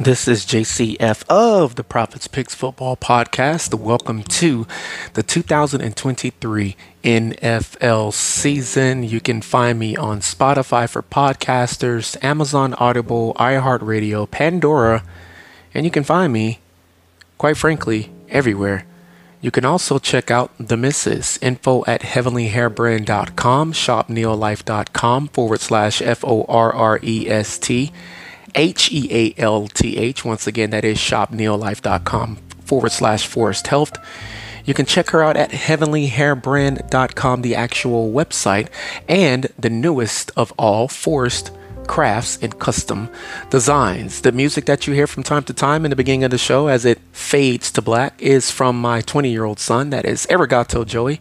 This is JCF of the Prophets Picks Football Podcast. Welcome to the 2023 NFL season. You can find me on Spotify for podcasters, Amazon Audible, iHeartRadio, Pandora, and you can find me, quite frankly, everywhere. You can also check out The Misses, info at heavenlyhairbrand.com, shopneolife.com forward slash F O R R E S T. H E A L T H. Once again, that is shopneolife.com forward slash forrest health. You can check her out at heavenlyhairbrand.com, the actual website, and the newest of all, Forrest crafts and custom designs. The music that you hear from time to time in the beginning of the show as it fades to black is from my 20 year old son. That is Arigato Joey.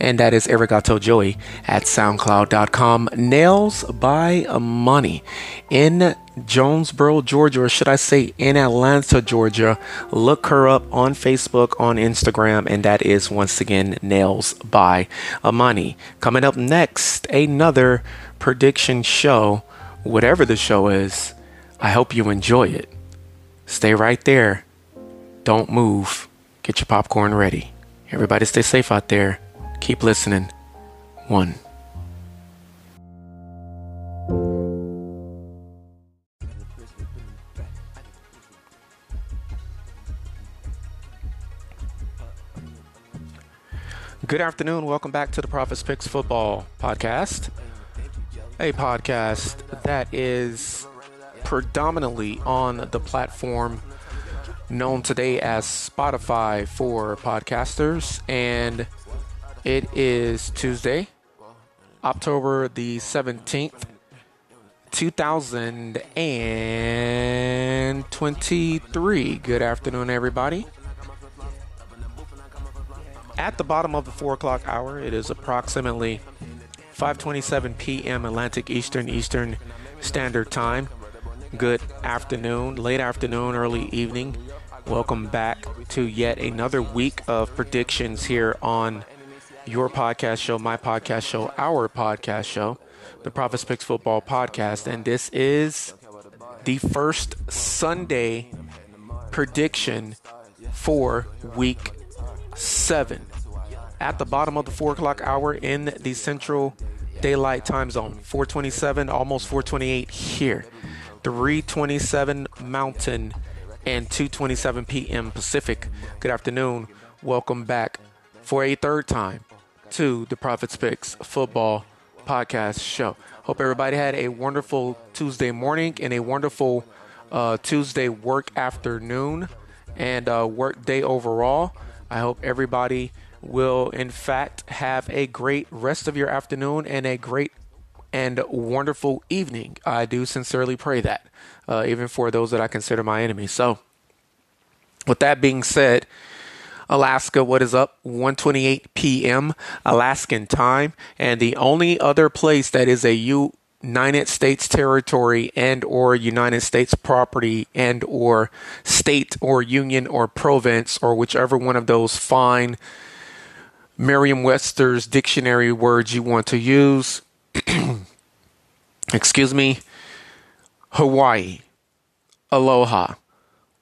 And that is Arigato Joey at SoundCloud.com. Nails by Money in Jonesboro, Georgia, or should I say in Atlanta, Georgia. Look her up on Facebook, on Instagram, and that is once again Nails by Money. Coming up next, another prediction show whatever the show is, I hope you enjoy it. Stay right there. Don't move. Get your popcorn ready. Everybody stay safe out there. Keep listening. One. Good afternoon. Welcome back to the Prophets Picks Football Podcast a podcast that is predominantly on the platform known today as Spotify for podcasters. And it is Tuesday, October the 17th, 2023. Good afternoon, everybody. At the bottom of the four o'clock hour, it is approximately 5:27 p.m. Atlantic Eastern Eastern Standard Time. Good afternoon, late afternoon, early evening. Welcome back to yet another week of predictions here on your podcast show, my podcast show, our podcast show, the Prophets Picks Football Podcast, and this is the first Sunday prediction for Week Seven at the bottom of the four o'clock hour in the Central Daylight Time Zone. 427, almost 428 here. 327 Mountain and 227 p.m. Pacific. Good afternoon. Welcome back for a third time to the Prophets Picks Football Podcast Show. Hope everybody had a wonderful Tuesday morning and a wonderful uh, Tuesday work afternoon and uh, work day overall. I hope everybody will, in fact, have a great rest of your afternoon and a great and wonderful evening. I do sincerely pray that, uh, even for those that I consider my enemies. So, with that being said, Alaska, what is up? 1:28 p.m. Alaskan time, and the only other place that is a United States territory and or United States property and or state or union or province or whichever one of those fine Merriam Webster's dictionary words you want to use. Excuse me. Hawaii, Aloha,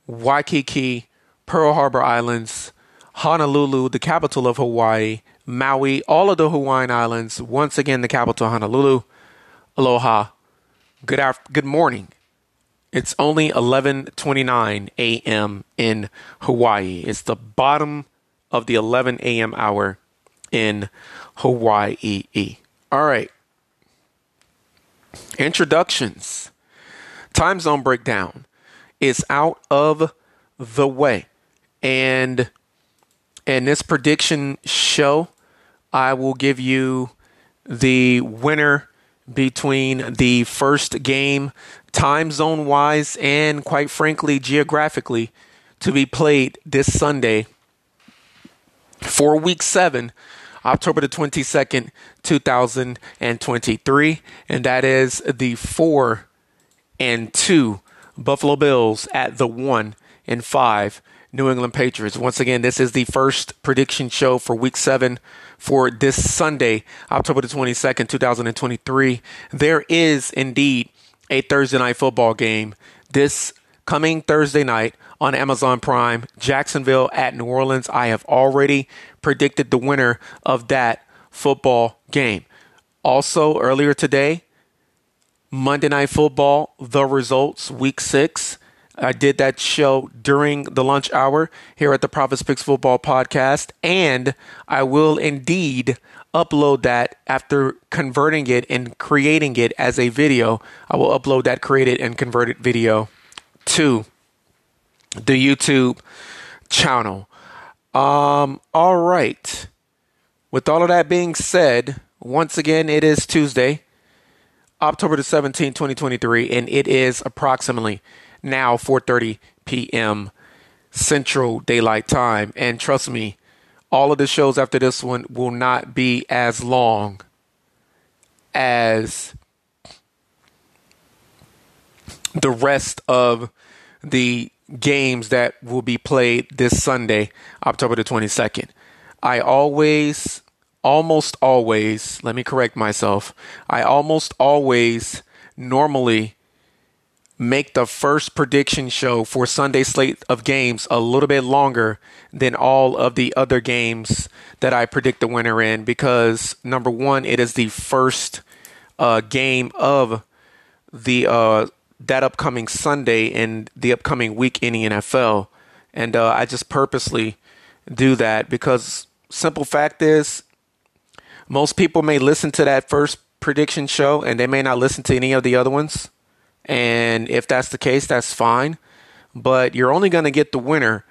Waikiki, Pearl Harbor Islands, Honolulu, the capital of Hawaii, Maui, all of the Hawaiian Islands. Once again, the capital Honolulu. Aloha. Good after, good morning. It's only 11:29 a.m. in Hawaii. It's the bottom of the 11 a.m. hour in Hawaii. All right. Introductions. Time zone breakdown is out of the way. And in this prediction show, I will give you the winner between the first game, time zone wise, and quite frankly, geographically, to be played this Sunday for week seven October the 22nd, 2023. And that is the four and two Buffalo Bills at the one and five New England Patriots. Once again, this is the first prediction show for week seven for this Sunday, October the 22nd, 2023. There is indeed a Thursday night football game this coming Thursday night on Amazon Prime, Jacksonville at New Orleans. I have already predicted the winner of that football game. Also, earlier today, Monday Night Football, the results, week six. I did that show during the lunch hour here at the Prophets Picks Football Podcast, and I will indeed upload that after converting it and creating it as a video. I will upload that created and converted video to the YouTube channel. Um, all right. With all of that being said, once again, it is Tuesday, October the 17th, 2023, and it is approximately now 4:30 p.m. Central Daylight Time. And trust me, all of the shows after this one will not be as long as the rest of the games that will be played this Sunday, October the 22nd. I always, almost always, let me correct myself, I almost always normally make the first prediction show for Sunday slate of games a little bit longer than all of the other games that I predict the winner in because number one, it is the first uh, game of the uh, that upcoming Sunday and the upcoming week in the NFL, and uh, I just purposely do that because simple fact is most people may listen to that first prediction show and they may not listen to any of the other ones and if that's the case, that's fine. But you're only going to get the winner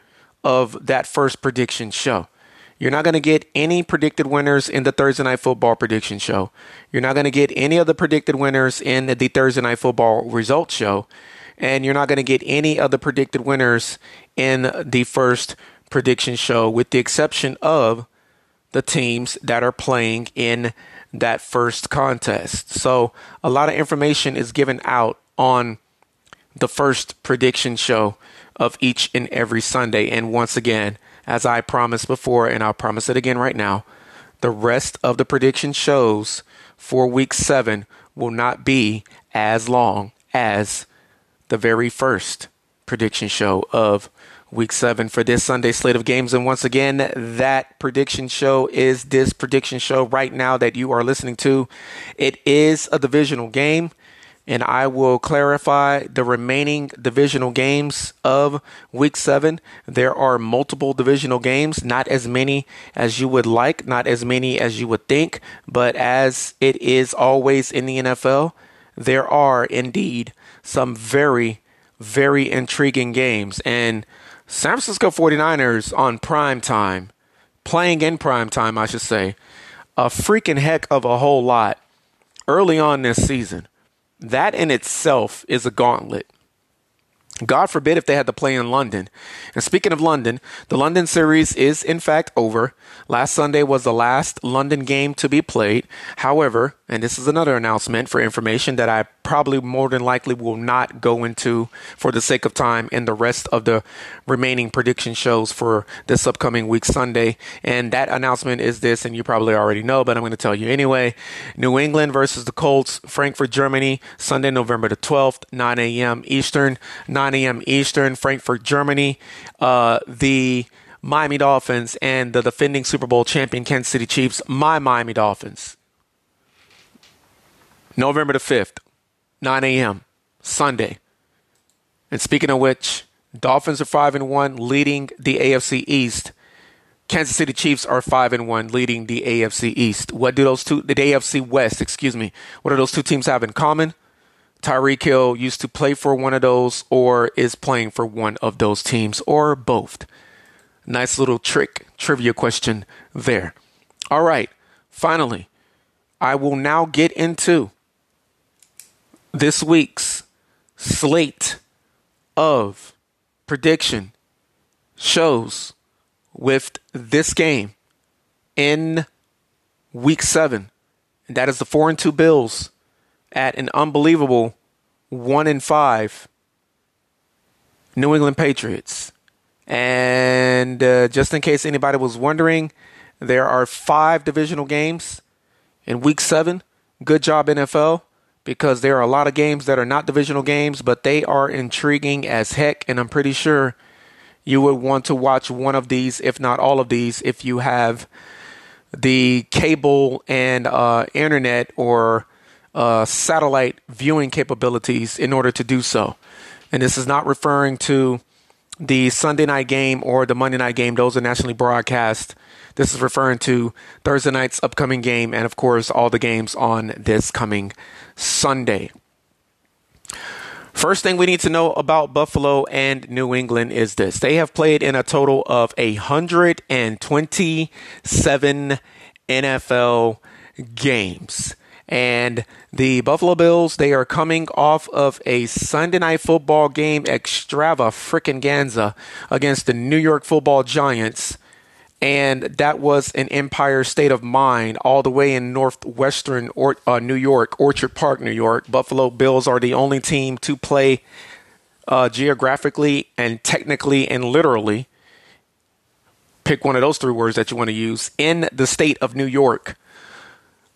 of that first prediction show. You're not going to get any predicted winners in the Thursday Night Football prediction show. You're not going to get any of the predicted winners in the Thursday Night Football results show. And you're not going to get any of the predicted winners in the first prediction show, with the exception of the teams that are playing in that first contest. So a lot of information is given out on the first prediction show of each and every Sunday. And once again, as I promised before, and I'll promise it again right now, the rest of the prediction shows for week seven will not be as long as the very first prediction show of week seven for this Sunday slate of games. And once again, that prediction show is this prediction show right now that you are listening to. It is a divisional game and I will clarify the remaining divisional games of week seven. There are multiple divisional games, not as many as you would like, not as many as you would think, but as it is always in the NFL, there are indeed some very, very intriguing games. And San Francisco 49ers on prime time, playing in prime time, I should say, a freaking heck of a whole lot early on this season that in itself is a gauntlet. God forbid if they had to play in London. And speaking of London, the London series is in fact over. Last Sunday was the last London game to be played. However, and this is another announcement for information that I probably more than likely will not go into for the sake of time in the rest of the remaining prediction shows for this upcoming week Sunday. And that announcement is this, and you probably already know, but I'm going to tell you anyway. New England versus the Colts, Frankfurt, Germany, Sunday, November the 12th, 9 a.m. Eastern, 9 a.m. Eastern, Frankfurt, Germany. Uh, the Miami Dolphins and the defending Super Bowl champion Kansas City Chiefs, my Miami Dolphins. November the 5th, 9 a.m., Sunday. And speaking of which, Dolphins are 5 and 1, leading the AFC East. Kansas City Chiefs are 5 and 1, leading the AFC East. What do those two, the AFC West, excuse me, what do those two teams have in common? Tyreek Hill used to play for one of those or is playing for one of those teams or both. Nice little trick trivia question there. All right, finally, I will now get into this week's slate of prediction shows with this game in week seven. And that is the four and two Bills at an unbelievable one and five New England Patriots. And uh, just in case anybody was wondering, there are five divisional games in week seven. Good job, NFL. Because there are a lot of games that are not divisional games, but they are intriguing as heck. And I'm pretty sure you would want to watch one of these, if not all of these, if you have the cable and uh, internet or uh, satellite viewing capabilities in order to do so. And this is not referring to the Sunday night game or the Monday night game. Those are nationally broadcast. This is referring to Thursday night's upcoming game and, of course, all the games on this coming Sunday. First thing we need to know about Buffalo and New England is this. They have played in a total of 127 NFL games. And the Buffalo Bills, they are coming off of a Sunday night football game extrava frickin' Ganza against the New York football giants and that was an Empire State of Mind all the way in northwestern or, uh, New York, Orchard Park, New York. Buffalo Bills are the only team to play uh, geographically and technically and literally. Pick one of those three words that you want to use in the state of New York.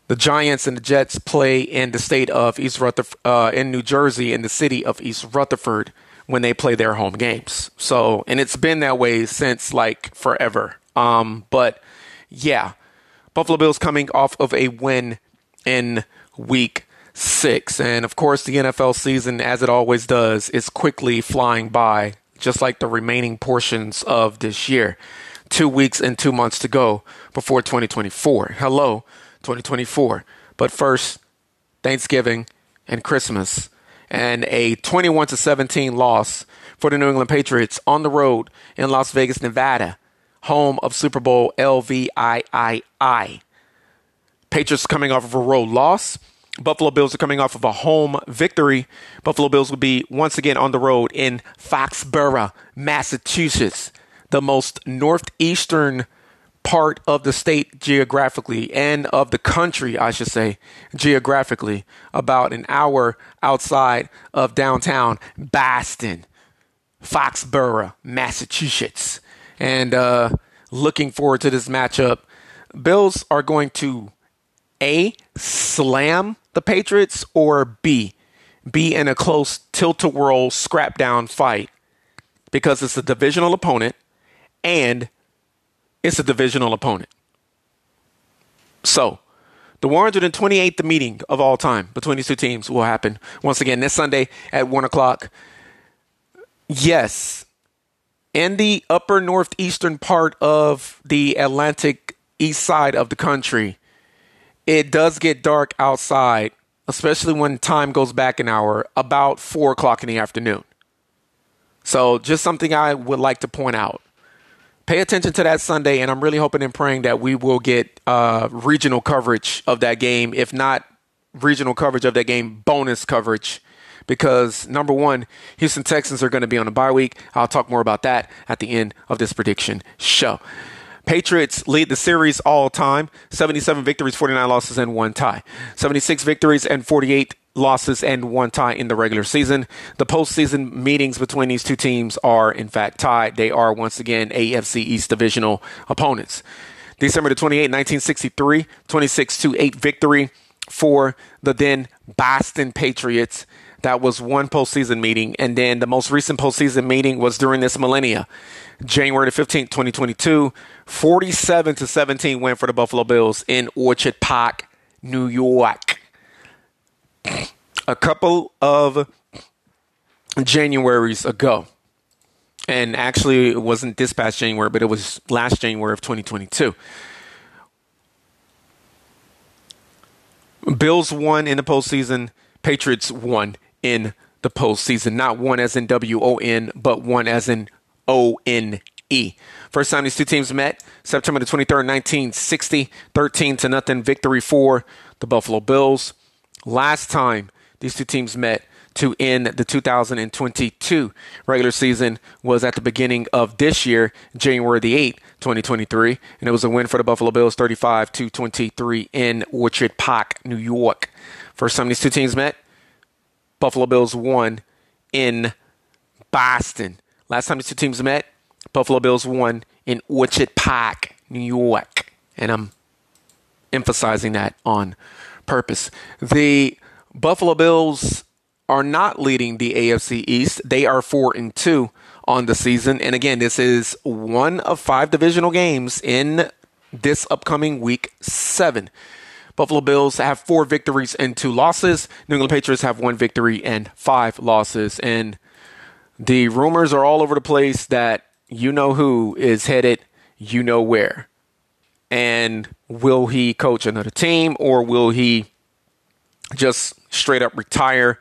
The Giants and the Jets play in the state of East Rutherford, uh, in New Jersey, in the city of East Rutherford when they play their home games. So, and it's been that way since like forever. Um, but yeah, Buffalo Bills coming off of a win in week six. And of course, the NFL season, as it always does, is quickly flying by, just like the remaining portions of this year. Two weeks and two months to go before 2024. Hello, 2024. But first, Thanksgiving and Christmas and a 21 to 17 loss for the New England Patriots on the road in Las Vegas, Nevada home of Super Bowl LVII. Patriots coming off of a road loss. Buffalo Bills are coming off of a home victory. Buffalo Bills will be once again on the road in Foxborough, Massachusetts, the most northeastern part of the state geographically and of the country, I should say, geographically, about an hour outside of downtown Boston, Foxborough, Massachusetts and uh, looking forward to this matchup. Bills are going to A, slam the Patriots, or B, be in a close tilt to whirl scrap down fight because it's a divisional opponent and it's a divisional opponent. So, the 128th meeting of all time between these two teams will happen once again this Sunday at 1 o'clock. Yes, in the upper northeastern part of the Atlantic east side of the country, it does get dark outside, especially when time goes back an hour, about four o'clock in the afternoon. So, just something I would like to point out. Pay attention to that Sunday, and I'm really hoping and praying that we will get uh, regional coverage of that game. If not regional coverage of that game, bonus coverage because number one, Houston Texans are going to be on a bye week. I'll talk more about that at the end of this prediction show. Patriots lead the series all time 77 victories, 49 losses, and one tie. 76 victories and 48 losses and one tie in the regular season. The postseason meetings between these two teams are, in fact, tied. They are, once again, AFC East divisional opponents. December the 28, 1963, 26 8 victory for the then Boston Patriots. That was one postseason meeting. And then the most recent postseason meeting was during this millennia. January the 15th, 2022, 47 to 17 win for the Buffalo Bills in Orchard Park, New York. A couple of Januaries ago, and actually it wasn't this past January, but it was last January of 2022. Bills won in the postseason, Patriots won in the postseason. Not one as in W O N, but one as in O N E. First time these two teams met, September the 23rd, 1960, 13 to nothing victory for the Buffalo Bills. Last time these two teams met to end the 2022 regular season was at the beginning of this year, January the 8th, 2023, and it was a win for the Buffalo Bills 35 to 23 in Orchard Park, New York. First time these two teams met, Buffalo Bills won in Boston. Last time these two teams met, Buffalo Bills won in Orchard Park, New York. And I'm emphasizing that on purpose. The Buffalo Bills are not leading the AFC East. They are 4 and 2 on the season. And again, this is one of five divisional games in this upcoming week 7. Buffalo Bills have four victories and two losses. New England Patriots have one victory and five losses. And the rumors are all over the place that you know who is headed, you know where. And will he coach another team or will he just straight up retire?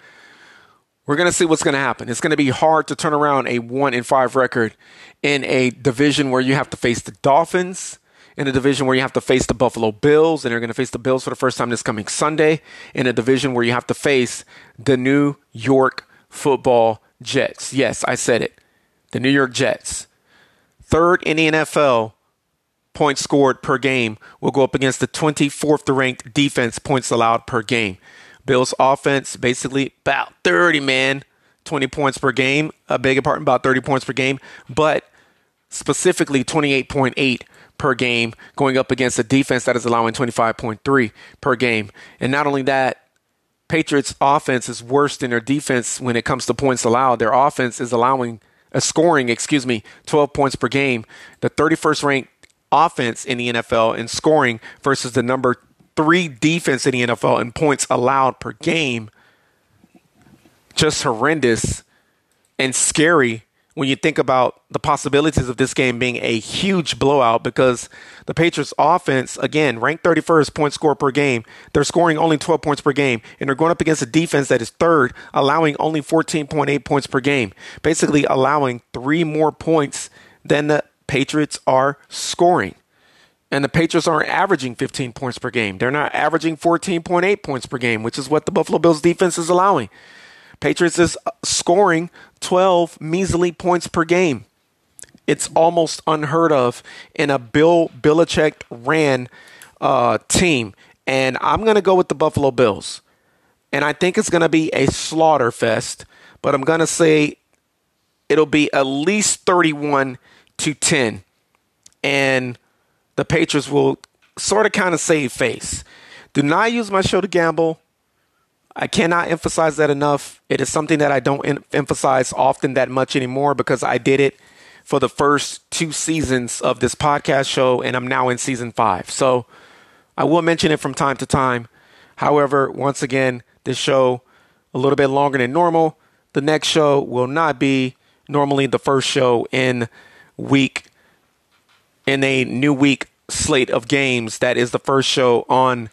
We're going to see what's going to happen. It's going to be hard to turn around a 1 in 5 record in a division where you have to face the Dolphins in a division where you have to face the Buffalo Bills, and you're going to face the Bills for the first time this coming Sunday, in a division where you have to face the New York football Jets. Yes, I said it. The New York Jets. Third in the NFL, points scored per game, will go up against the 24th ranked defense, points allowed per game. Bills offense, basically about 30, man. 20 points per game. A big pardon, about 30 points per game. But specifically 28.8 per game, going up against a defense that is allowing 25.3 per game. And not only that, Patriots offense is worse than their defense when it comes to points allowed. Their offense is allowing a scoring, excuse me, 12 points per game. The 31st ranked offense in the NFL in scoring versus the number 3 defense in the NFL in points allowed per game. Just horrendous and scary when you think about the possibilities of this game being a huge blowout because the Patriots offense, again, ranked 31st point score per game. They're scoring only 12 points per game, and they're going up against a defense that is third, allowing only 14.8 points per game, basically allowing three more points than the Patriots are scoring. And the Patriots aren't averaging 15 points per game. They're not averaging 14.8 points per game, which is what the Buffalo Bills defense is allowing. Patriots is scoring 12 measly points per game. It's almost unheard of in a Bill Belichick ran uh, team. And I'm going to go with the Buffalo Bills. And I think it's going to be a slaughter fest, but I'm going to say it'll be at least 31 to 10. And the Patriots will sort of kind of save face. Do not use my show to gamble. I cannot emphasize that enough. It is something that I don't em- emphasize often that much anymore because I did it for the first two seasons of this podcast show, and I'm now in season five. So I will mention it from time to time. However, once again, this show a little bit longer than normal. The next show will not be normally the first show in week in a new week slate of games. That is the first show on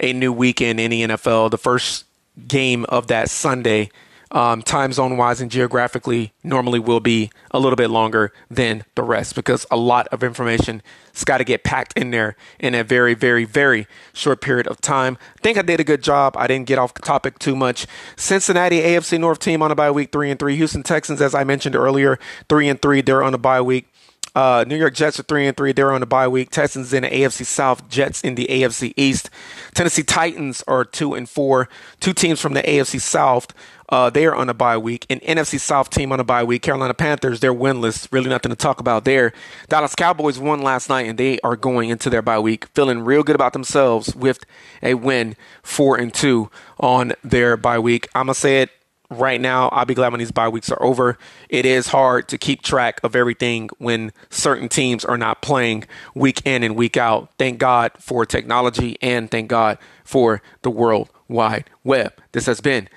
a new weekend in the NFL. The first game of that Sunday, um, time zone wise and geographically, normally will be a little bit longer than the rest because a lot of information has got to get packed in there in a very, very, very short period of time. I think I did a good job. I didn't get off topic too much. Cincinnati AFC North team on a bye week, three and three. Houston Texans, as I mentioned earlier, three and three. They're on a bye week. Uh, New York Jets are three and three. They're on the bye week. Texans in the AFC South. Jets in the AFC East. Tennessee Titans are two and four. Two teams from the AFC South. Uh, they are on a bye week. An NFC South team on a bye week. Carolina Panthers, they're winless. Really nothing to talk about there. Dallas Cowboys won last night, and they are going into their bye week feeling real good about themselves with a win, four and two on their bye week. I'm gonna say it right now, I'll be glad when these bye weeks are over. It is hard to keep track of everything when certain teams are not playing week in and week out. Thank God for technology and thank God for the World Wide Web. This has been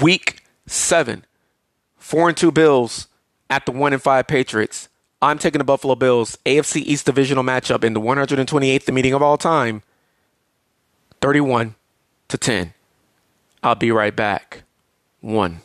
week seven. Four and two Bills at the one and five Patriots. I'm taking the Buffalo Bills AFC East divisional matchup in the 128th meeting of all time. 31 to 10. I'll be right back one.